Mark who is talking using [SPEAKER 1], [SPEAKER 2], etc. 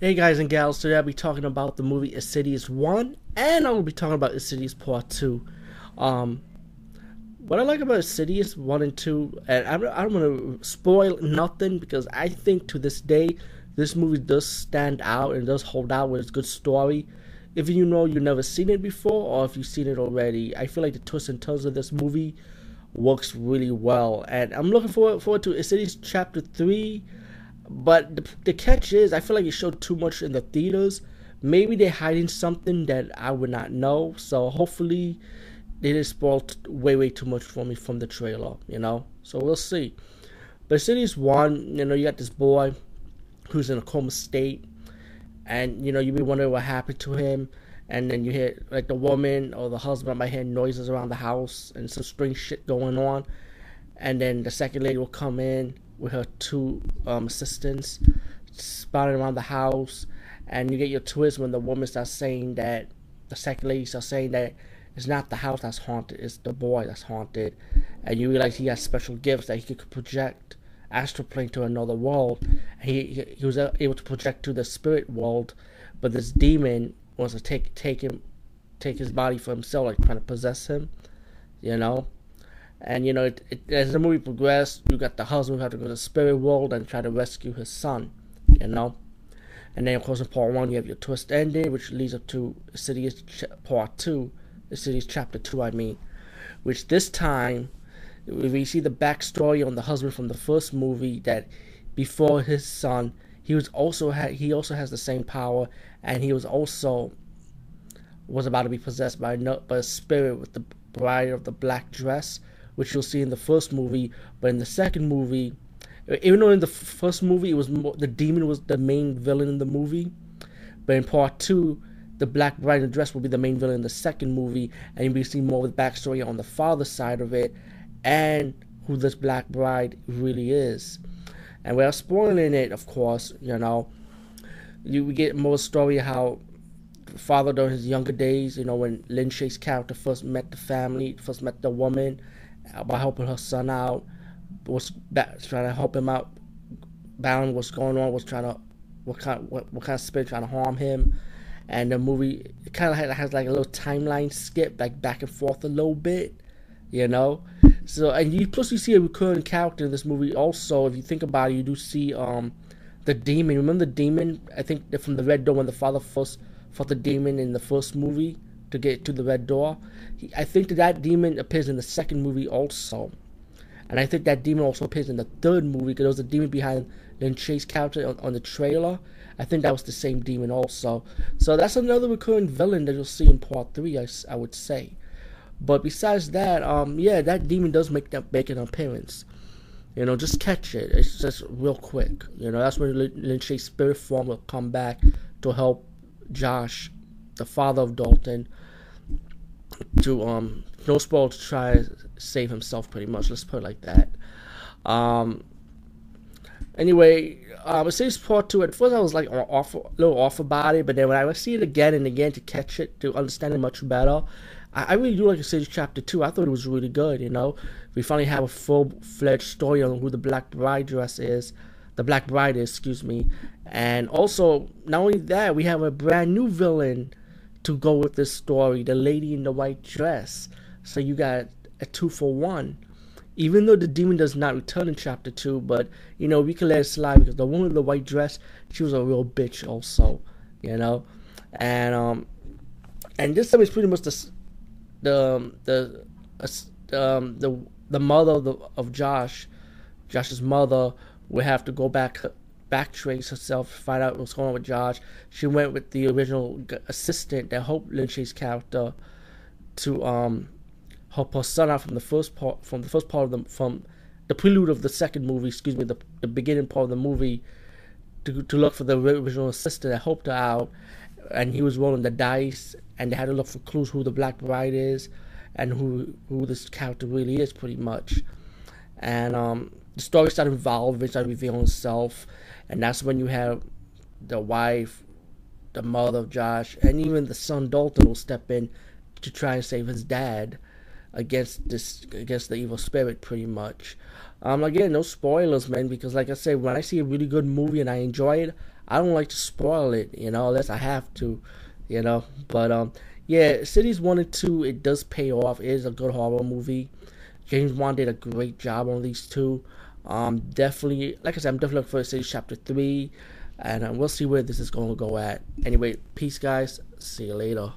[SPEAKER 1] Hey guys and gals, today I'll be talking about the movie Insidious 1 and I will be talking about Insidious Part 2. Um, what I like about Insidious 1 and 2, and I I don't want to spoil nothing because I think to this day this movie does stand out and does hold out with its good story. If you know you've never seen it before or if you've seen it already, I feel like the twists and turns of this movie works really well. And I'm looking forward, forward to Insidious Chapter 3 but the, the catch is, I feel like it showed too much in the theaters. Maybe they're hiding something that I would not know. So hopefully, they didn't spoil way way too much for me from the trailer. You know, so we'll see. But Insidious one, you know, you got this boy who's in a coma state, and you know you be wondering what happened to him. And then you hear like the woman or the husband might hear noises around the house and some strange shit going on. And then the second lady will come in with her two um, assistants spotting around the house, and you get your twist when the woman starts saying that the second lady starts saying that it's not the house that's haunted, it's the boy that's haunted, and you realize he has special gifts that he could project astral plane to another world. He he was able to project to the spirit world, but this demon wants to take take him, take his body for himself, like trying to possess him, you know. And you know, it, it, as the movie progressed, you got the husband who had to go to the spirit world and try to rescue his son. You know, and then of course in part one you have your twist ending, which leads up to Insidious ch- part two, the Insidious chapter two. I mean, which this time we see the backstory on the husband from the first movie that before his son he was also had he also has the same power and he was also was about to be possessed by a, by a spirit with the bride of the black dress which you'll see in the first movie. But in the second movie, even though in the first movie it was more, the demon was the main villain in the movie, but in part two, the Black Bride in dress will be the main villain in the second movie, and you'll be seeing more of the backstory on the father side of it, and who this Black Bride really is. And without spoiling it, of course, you know, you get more story how father during his younger days, you know, when Lin Shaye's character first met the family, first met the woman, by helping her son out, was trying to help him out, battling what's going on, was trying to what kind what, what kind of spirit trying to harm him, and the movie kind of has like a little timeline skip, like back and forth a little bit, you know. So and you plus you see a recurring character in this movie also. If you think about it, you do see um the demon. Remember the demon? I think from the red door when the father first fought the demon in the first movie to get to the red door. He, I think that that demon appears in the second movie also. And I think that demon also appears in the third movie because there was a demon behind Lin Shaye character on, on, the trailer. I think that was the same demon also. So that's another recurring villain that you'll see in part three, I, I would say. But besides that, um, yeah, that demon does make that make an appearance. You know, just catch it. It's just real quick. You know, that's when Lin Shaye's spirit form will come back to help Josh, the father of Dalton, to um no spoil to try save himself pretty much. Let's put it like that. Um. Anyway, uh, Insidious Part Two. At first, I was like off, a little off about it, but then when I see it again and again to catch it, to understand it much better, I, I really do like Insidious Chapter Two. I thought it was really good. You know, we finally have a full fledged story on who the Black Bride dress is, the Black Bride excuse me, and also not only that, we have a brand new villain to go with this story, the lady in the white dress. So you got a two for one. Even though the demon does not return in chapter two, but you know, we can let it slide because the woman in the white dress, she was a real bitch also, you know? And um and this time is pretty much the the the um the the mother of the of Josh, Josh's mother will have to go back backtrace herself, to find out what's going on with Josh. She went with the original assistant that helped Shaye's character to um help her son out from the first part from the first part of the from the prelude of the second movie, excuse me, the the beginning part of the movie to to look for the original assistant that helped her out and he was rolling the dice and they had to look for clues who the black bride is and who who this character really is pretty much. And um the story started evolving, started revealing itself and that's when you have the wife, the mother of Josh, and even the son Dalton will step in to try and save his dad against this against the evil spirit pretty much. Um again, no spoilers, man, because like I said, when I see a really good movie and I enjoy it, I don't like to spoil it, you know, unless I have to, you know. But um, yeah, Insidious one and two, it does pay off. It is a good horror movie. James Wan did a great job on these two. Um, definitely, like I said, I'm definitely looking for Insidious Chapter three, and uh, we'll see where this is going to go at. Anyway, peace, guys. See you later.